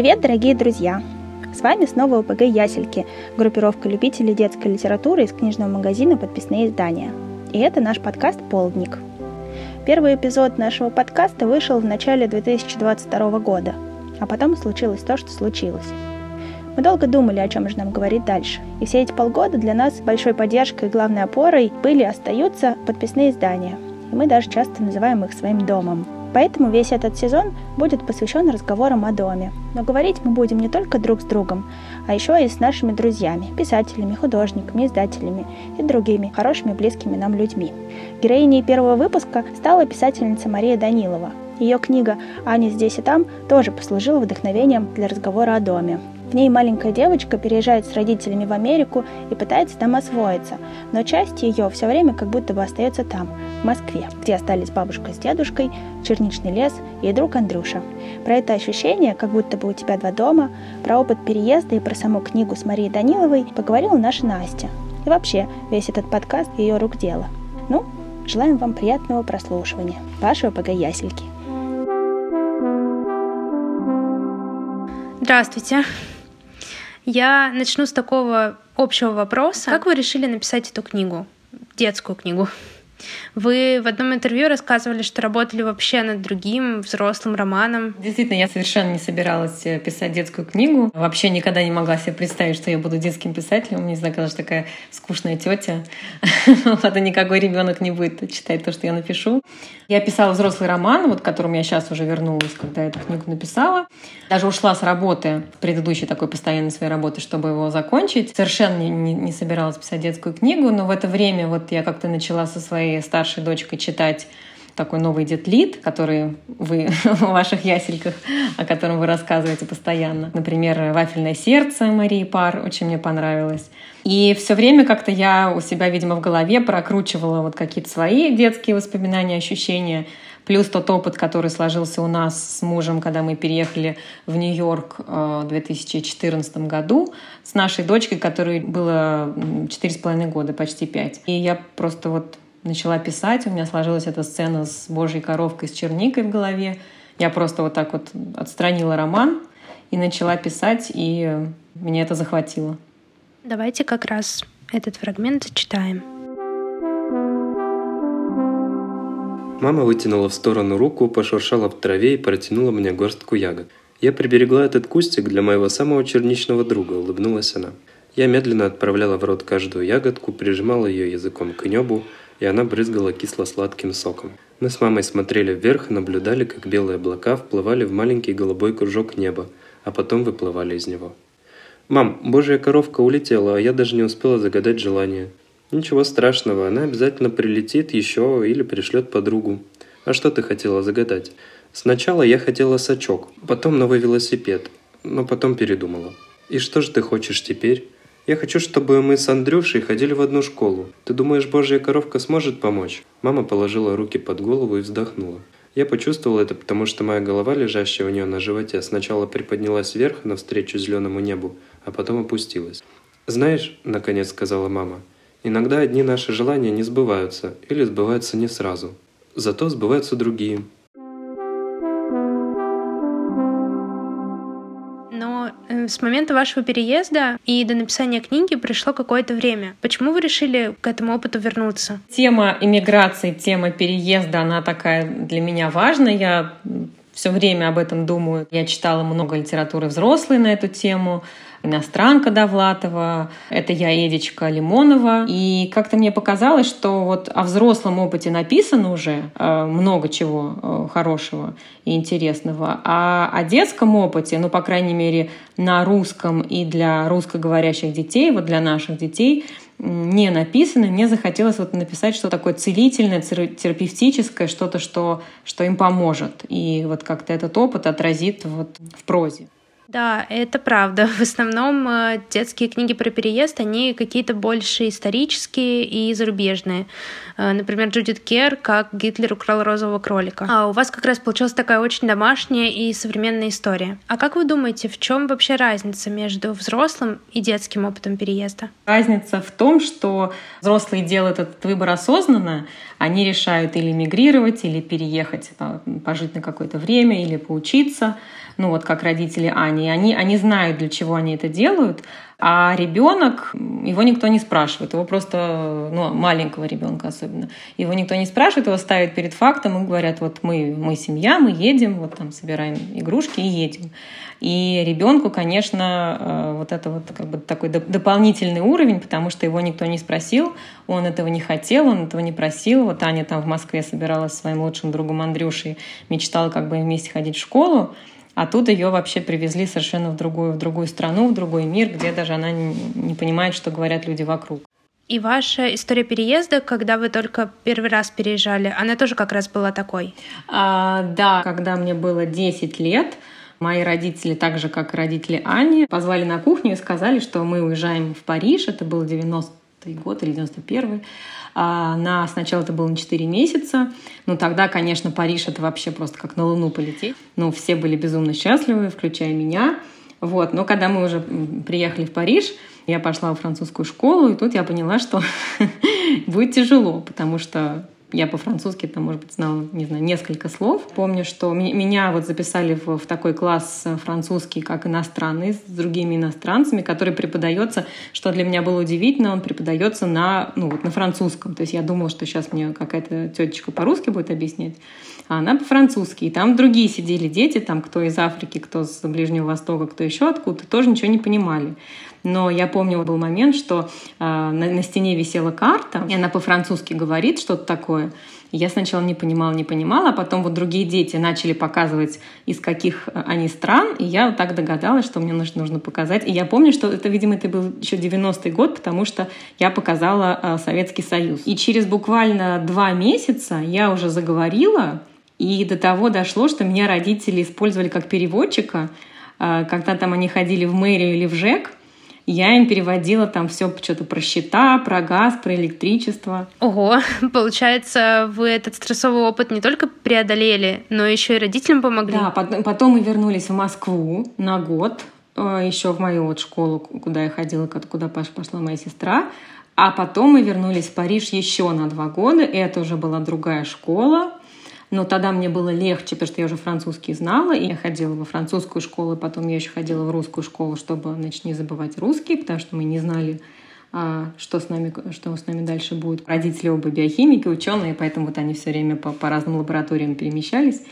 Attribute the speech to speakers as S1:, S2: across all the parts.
S1: Привет, дорогие друзья! С вами снова ОПГ «Ясельки», группировка любителей детской литературы из книжного магазина «Подписные издания». И это наш подкаст «Полдник». Первый эпизод нашего подкаста вышел в начале 2022 года, а потом случилось то, что случилось. Мы долго думали, о чем же нам говорить дальше. И все эти полгода для нас большой поддержкой и главной опорой были и остаются подписные издания. И мы даже часто называем их своим домом – Поэтому весь этот сезон будет посвящен разговорам о доме. Но говорить мы будем не только друг с другом, а еще и с нашими друзьями, писателями, художниками, издателями и другими хорошими близкими нам людьми. Героиней первого выпуска стала писательница Мария Данилова. Ее книга «Аня здесь и там» тоже послужила вдохновением для разговора о доме. В ней маленькая девочка переезжает с родителями в Америку и пытается там освоиться, но часть ее все время как будто бы остается там, в Москве, где остались бабушка с дедушкой, черничный лес и друг Андрюша. Про это ощущение, как будто бы у тебя два дома, про опыт переезда и про саму книгу с Марией Даниловой поговорила наша Настя. И вообще, весь этот подкаст ее рук дело. Ну, желаем вам приятного прослушивания. Ваши ОПГ Ясельки.
S2: Здравствуйте. Я начну с такого общего вопроса. Как вы решили написать эту книгу, детскую книгу? Вы в одном интервью рассказывали, что работали вообще над другим взрослым романом.
S3: Действительно, я совершенно не собиралась э, писать детскую книгу. Вообще никогда не могла себе представить, что я буду детским писателем. Мне всегда казалось, такая скучная тетя. И никакой ребенок не будет читать то, что я напишу. Я писала взрослый роман, вот к которому я сейчас уже вернулась, когда эту книгу написала. Даже ушла с работы, предыдущей такой постоянной своей работы, чтобы его закончить. Совершенно не, не собиралась писать детскую книгу, но в это время вот я как-то начала со своей старшей дочкой читать такой новый Дед Лид, который вы в ваших ясельках, о котором вы рассказываете постоянно. Например, «Вафельное сердце» Марии Пар очень мне понравилось. И все время как-то я у себя, видимо, в голове прокручивала вот какие-то свои детские воспоминания, ощущения, плюс тот опыт, который сложился у нас с мужем, когда мы переехали в Нью-Йорк э, в 2014 году с нашей дочкой, которой было четыре с половиной года, почти пять. И я просто вот начала писать, у меня сложилась эта сцена с божьей коровкой с черникой в голове. Я просто вот так вот отстранила роман и начала писать, и меня это захватило.
S2: Давайте как раз этот фрагмент зачитаем.
S4: Мама вытянула в сторону руку, пошуршала в траве и протянула мне горстку ягод. «Я приберегла этот кустик для моего самого черничного друга», — улыбнулась она. Я медленно отправляла в рот каждую ягодку, прижимала ее языком к небу, и она брызгала кисло-сладким соком. Мы с мамой смотрели вверх и наблюдали, как белые облака вплывали в маленький голубой кружок неба, а потом выплывали из него. «Мам, божья коровка улетела, а я даже не успела загадать желание». «Ничего страшного, она обязательно прилетит еще или пришлет подругу». «А что ты хотела загадать?» «Сначала я хотела сачок, потом новый велосипед, но потом передумала». «И что же ты хочешь теперь?» Я хочу, чтобы мы с Андрюшей ходили в одну школу. Ты думаешь, божья коровка сможет помочь?» Мама положила руки под голову и вздохнула. Я почувствовал это, потому что моя голова, лежащая у нее на животе, сначала приподнялась вверх навстречу зеленому небу, а потом опустилась. «Знаешь», — наконец сказала мама, — «иногда одни наши желания не сбываются или сбываются не сразу. Зато сбываются другие».
S2: С момента вашего переезда и до написания книги пришло какое-то время. Почему вы решили к этому опыту вернуться?
S3: Тема иммиграции, тема переезда, она такая для меня важная. Я все время об этом думаю. Я читала много литературы взрослой на эту тему иностранка Довлатова, это я Эдичка Лимонова. И как-то мне показалось, что вот о взрослом опыте написано уже э, много чего э, хорошего и интересного, а о детском опыте, ну, по крайней мере, на русском и для русскоговорящих детей, вот для наших детей, не написано, мне захотелось вот написать что-то такое целительное, терапевтическое, что-то, что, что им поможет. И вот как-то этот опыт отразит вот в прозе.
S2: Да, это правда. В основном э, детские книги про переезд, они какие-то больше исторические и зарубежные. Э, например, Джудит Кер, как Гитлер украл розового кролика. А у вас как раз получилась такая очень домашняя и современная история. А как вы думаете, в чем вообще разница между взрослым и детским опытом переезда?
S3: Разница в том, что взрослые делают этот выбор осознанно, они решают или мигрировать, или переехать, пожить на какое-то время, или поучиться. Ну вот как родители Ани. Они, они знают, для чего они это делают. А ребенок, его никто не спрашивает, его просто, ну, маленького ребенка особенно, его никто не спрашивает, его ставят перед фактом и говорят, вот мы, мы семья, мы едем, вот там собираем игрушки и едем. И ребенку, конечно, э, вот это вот как бы такой дополнительный уровень, потому что его никто не спросил, он этого не хотел, он этого не просил. Вот Аня там в Москве собиралась с своим лучшим другом Андрюшей, мечтала как бы вместе ходить в школу, а тут ее вообще привезли совершенно в другую, в другую страну, в другой мир, где даже она не, понимает, что говорят люди вокруг.
S2: И ваша история переезда, когда вы только первый раз переезжали, она тоже как раз была такой?
S3: А, да, когда мне было 10 лет, мои родители, так же как и родители Ани, позвали на кухню и сказали, что мы уезжаем в Париж. Это был 90-й год или 91-й. А на, сначала это было на 4 месяца. Ну, тогда, конечно, Париж — это вообще просто как на Луну полететь. Ну, все были безумно счастливы, включая меня. Вот. Но когда мы уже приехали в Париж, я пошла в французскую школу, и тут я поняла, что будет тяжело, потому что я по-французски там, может быть, знала, не знаю, несколько слов. Помню, что меня вот записали в, в такой класс французский, как иностранный, с другими иностранцами, который преподается, что для меня было удивительно, он преподается на, ну, вот на французском. То есть я думала, что сейчас мне какая-то тетечка по-русски будет объяснять, а она по-французски. И там другие сидели дети, там кто из Африки, кто с Ближнего Востока, кто еще откуда-то, тоже ничего не понимали. Но я помню, был момент, что э, на, на стене висела карта, и она по-французски говорит что-то такое. Я сначала не понимала, не понимала, а потом вот другие дети начали показывать, из каких э, они стран, и я вот так догадалась, что мне нужно, нужно показать. И я помню, что это, видимо, это был еще 90-й год, потому что я показала э, Советский Союз. И через буквально два месяца я уже заговорила, и до того дошло, что меня родители использовали как переводчика, э, когда там они ходили в мэрию или в ЖЭК, я им переводила там все что-то про счета, про газ, про электричество.
S2: Ого, получается, вы этот стрессовый опыт не только преодолели, но еще и родителям помогли.
S3: Да, потом мы вернулись в Москву на год, э, еще в мою вот школу, куда я ходила, куда пошла моя сестра. А потом мы вернулись в Париж еще на два года, это уже была другая школа, но тогда мне было легче, потому что я уже французский знала, и я ходила во французскую школу, потом я еще ходила в русскую школу, чтобы, значит, не забывать русский, потому что мы не знали, а, что с нами, что с нами дальше будет. Родители оба биохимики, ученые, поэтому вот они все время по, по разным лабораториям перемещались.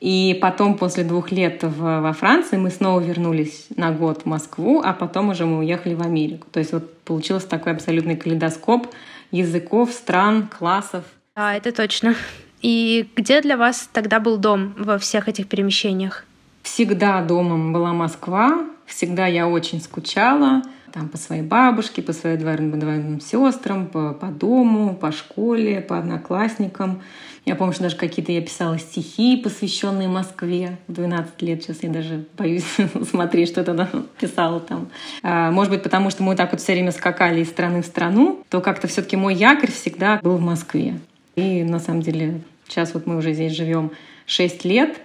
S3: И потом, после двух лет в, во Франции, мы снова вернулись на год в Москву, а потом уже мы уехали в Америку. То есть вот получился такой абсолютный калейдоскоп языков, стран, классов.
S2: Да, это точно. И где для вас тогда был дом во всех этих перемещениях?
S3: Всегда домом была Москва, всегда я очень скучала там, по своей бабушке, по своим двоюродным сестрам, по, по дому, по школе, по одноклассникам. Я помню, что даже какие-то я писала стихи, посвященные Москве в 12 лет. Сейчас я даже боюсь смотреть, что тогда писала там. А, может быть, потому что мы так вот все время скакали из страны в страну, то как-то все-таки мой якорь всегда был в Москве. И на самом деле сейчас вот мы уже здесь живем 6 лет,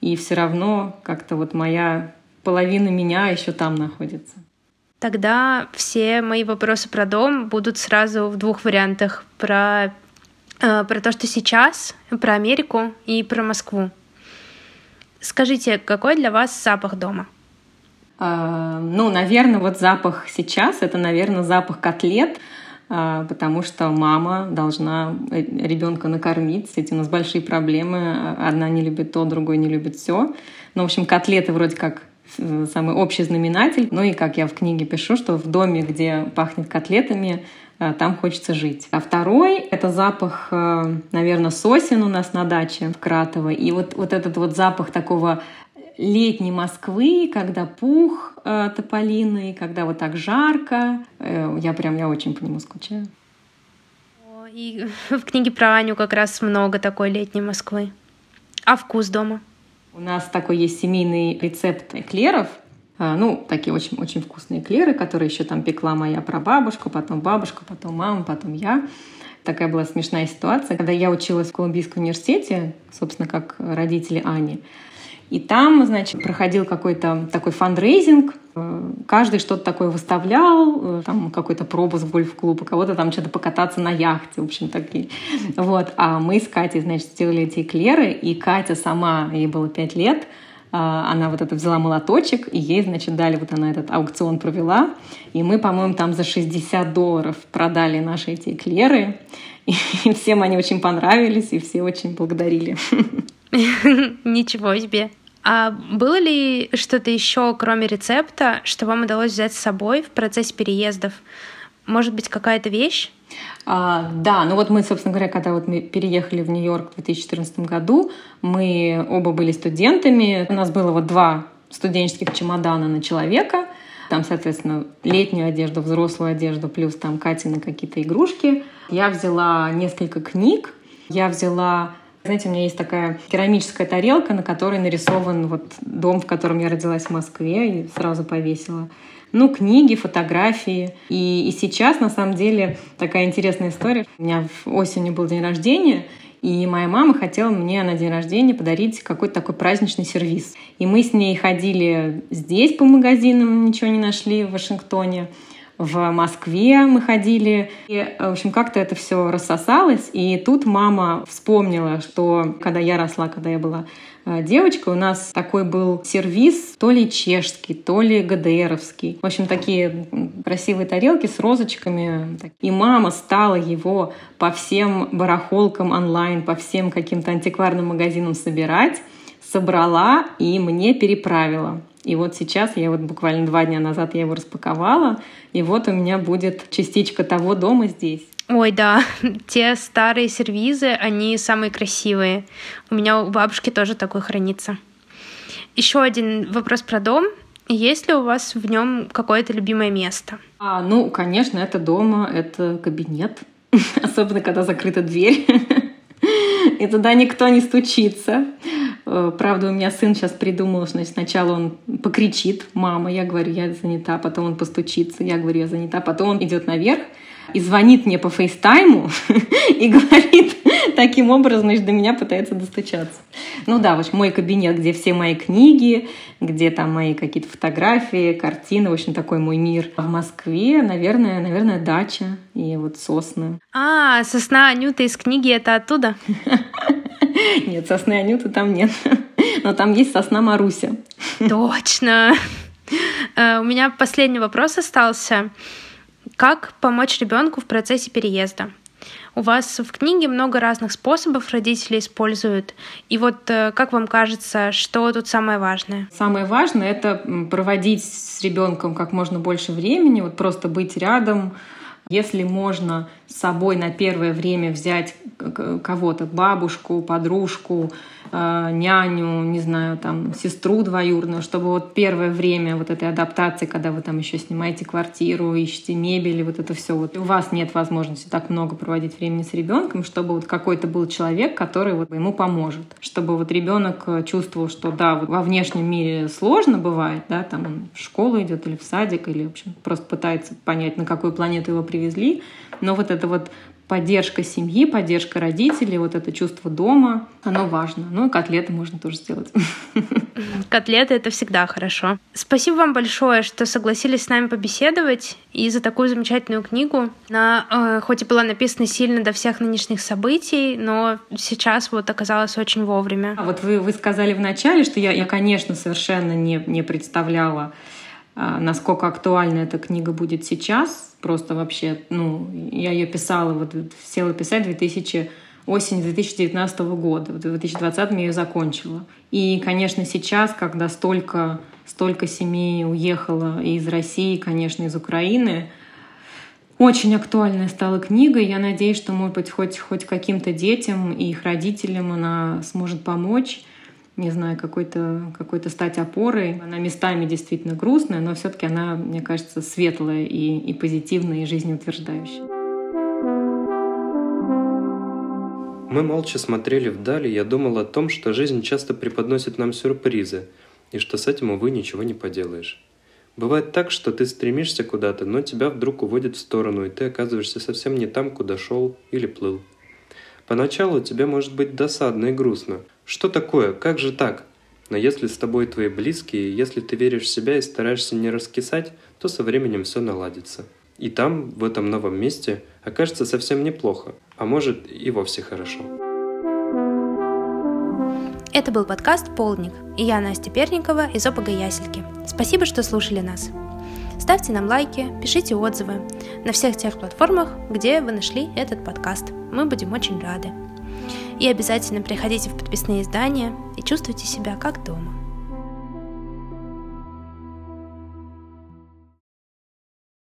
S3: и все равно как-то вот моя половина меня еще там находится.
S2: Тогда все мои вопросы про дом будут сразу в двух вариантах. Про, э, про то, что сейчас, про Америку и про Москву. Скажите, какой для вас запах дома?
S3: А, ну, наверное, вот запах сейчас — это, наверное, запах котлет — потому что мама должна э, ребенка накормить. С этим у нас большие проблемы. Одна не любит то, другой не любит все. Ну, в общем, котлеты вроде как э, самый общий знаменатель. Ну и как я в книге пишу, что в доме, где пахнет котлетами, э, там хочется жить. А второй — это запах, наверное, сосен у нас на даче в Кратово. И вот, вот этот вот запах такого летней Москвы, когда пух э, тополиный, когда вот так жарко. Э, я прям, я очень по нему скучаю.
S2: И в книге про Аню как раз много такой летней Москвы. А вкус дома?
S3: У нас такой есть семейный рецепт эклеров. Э, ну, такие очень, очень вкусные эклеры, которые еще там пекла моя прабабушка, потом бабушка, потом мама, потом я. Такая была смешная ситуация. Когда я училась в Колумбийском университете, собственно, как родители Ани, и там, значит, проходил какой-то такой фандрейзинг, Каждый что-то такое выставлял, там какой-то пробус в гольф-клуб, у кого-то там что-то покататься на яхте, в общем, такие. Вот. А мы с Катей, значит, сделали эти эклеры, и Катя сама, ей было пять лет, а, она вот это взяла молоточек, и ей, значит, дали, вот она этот аукцион провела, и мы, по-моему, там за 60 долларов продали наши эти эклеры, и всем они очень понравились, и все очень благодарили.
S2: Ничего себе. А было ли что-то еще, кроме рецепта, что вам удалось взять с собой в процессе переездов? Может быть, какая-то вещь?
S3: А, да, ну вот мы, собственно говоря, когда вот мы переехали в Нью-Йорк в 2014 году, мы оба были студентами. У нас было вот два студенческих чемодана на человека. Там, соответственно, летнюю одежду, взрослую одежду, плюс там Катины какие-то игрушки. Я взяла несколько книг. Я взяла знаете, у меня есть такая керамическая тарелка, на которой нарисован вот дом, в котором я родилась в Москве, и сразу повесила. Ну, книги, фотографии. И, и сейчас, на самом деле, такая интересная история. У меня в осенью был день рождения, и моя мама хотела мне на день рождения подарить какой-то такой праздничный сервис. И мы с ней ходили здесь по магазинам, ничего не нашли в Вашингтоне в Москве мы ходили. И, в общем, как-то это все рассосалось. И тут мама вспомнила, что когда я росла, когда я была э, девочкой, у нас такой был сервис, то ли чешский, то ли ГДРовский. В общем, такие красивые тарелки с розочками. И мама стала его по всем барахолкам онлайн, по всем каким-то антикварным магазинам собирать, собрала и мне переправила. И вот сейчас, я вот буквально два дня назад я его распаковала, и вот у меня будет частичка того дома здесь.
S2: Ой, да, те старые сервизы, они самые красивые. У меня у бабушки тоже такой хранится. Еще один вопрос про дом. Есть ли у вас в нем какое-то любимое место?
S3: А, ну, конечно, это дома, это кабинет. Особенно, когда закрыта дверь. И туда никто не стучится. Э, правда, у меня сын сейчас придумал, что сначала он покричит, мама, я говорю, я занята, потом он постучится, я говорю, я занята, потом он идет наверх и звонит мне по фейстайму и говорит таким образом, значит, до меня пытается достучаться. Ну да, вот мой кабинет, где все мои книги, где там мои какие-то фотографии, картины, в общем, такой мой мир. А в Москве, наверное, наверное, дача и вот сосны.
S2: А, сосна Анюта из книги — это оттуда?
S3: Нет, сосны Анюты там нет. Но там есть сосна Маруся.
S2: Точно. Э, у меня последний вопрос остался. Как помочь ребенку в процессе переезда? У вас в книге много разных способов родители используют. И вот э, как вам кажется, что тут самое важное?
S3: Самое важное — это проводить с ребенком как можно больше времени, вот просто быть рядом, если можно с собой на первое время взять кого-то, бабушку, подружку, э, няню, не знаю, там, сестру двоюродную, чтобы вот первое время вот этой адаптации, когда вы там еще снимаете квартиру, ищете мебель, вот это все, вот у вас нет возможности так много проводить времени с ребенком, чтобы вот какой-то был человек, который вот ему поможет, чтобы вот ребенок чувствовал, что да, вот во внешнем мире сложно бывает, да, там он в школу идет или в садик, или, в общем, просто пытается понять, на какую планету его привезли, но вот это вот поддержка семьи, поддержка родителей, вот это чувство дома, оно важно. Ну и котлеты можно тоже сделать.
S2: Котлеты — это всегда хорошо. Спасибо вам большое, что согласились с нами побеседовать и за такую замечательную книгу. Она э, хоть и была написана сильно до всех нынешних событий, но сейчас вот оказалась очень вовремя.
S3: А вот вы, вы сказали в начале, что я, я конечно, совершенно не, не представляла, насколько актуальна эта книга будет сейчас. Просто вообще, ну, я ее писала, вот села писать 2000 осень 2019 года. В 2020 я ее закончила. И, конечно, сейчас, когда столько, столько семей уехало из России, конечно, из Украины, очень актуальная стала книга. Я надеюсь, что, может быть, хоть, хоть каким-то детям и их родителям она сможет помочь не знаю, какой-то какой стать опорой. Она местами действительно грустная, но все-таки она, мне кажется, светлая и, и позитивная, и жизнеутверждающая.
S4: Мы молча смотрели вдали, я думал о том, что жизнь часто преподносит нам сюрпризы, и что с этим, увы, ничего не поделаешь. Бывает так, что ты стремишься куда-то, но тебя вдруг уводят в сторону, и ты оказываешься совсем не там, куда шел или плыл. Поначалу тебе может быть досадно и грустно, что такое? Как же так? Но если с тобой твои близкие, если ты веришь в себя и стараешься не раскисать, то со временем все наладится. И там, в этом новом месте, окажется совсем неплохо, а может и вовсе хорошо.
S2: Это был подкаст «Полдник» и я, Настя Перникова из ОПГ «Ясельки». Спасибо, что слушали нас. Ставьте нам лайки, пишите отзывы на всех тех платформах, где вы нашли этот подкаст. Мы будем очень рады. И обязательно приходите в подписные издания и чувствуйте себя как дома.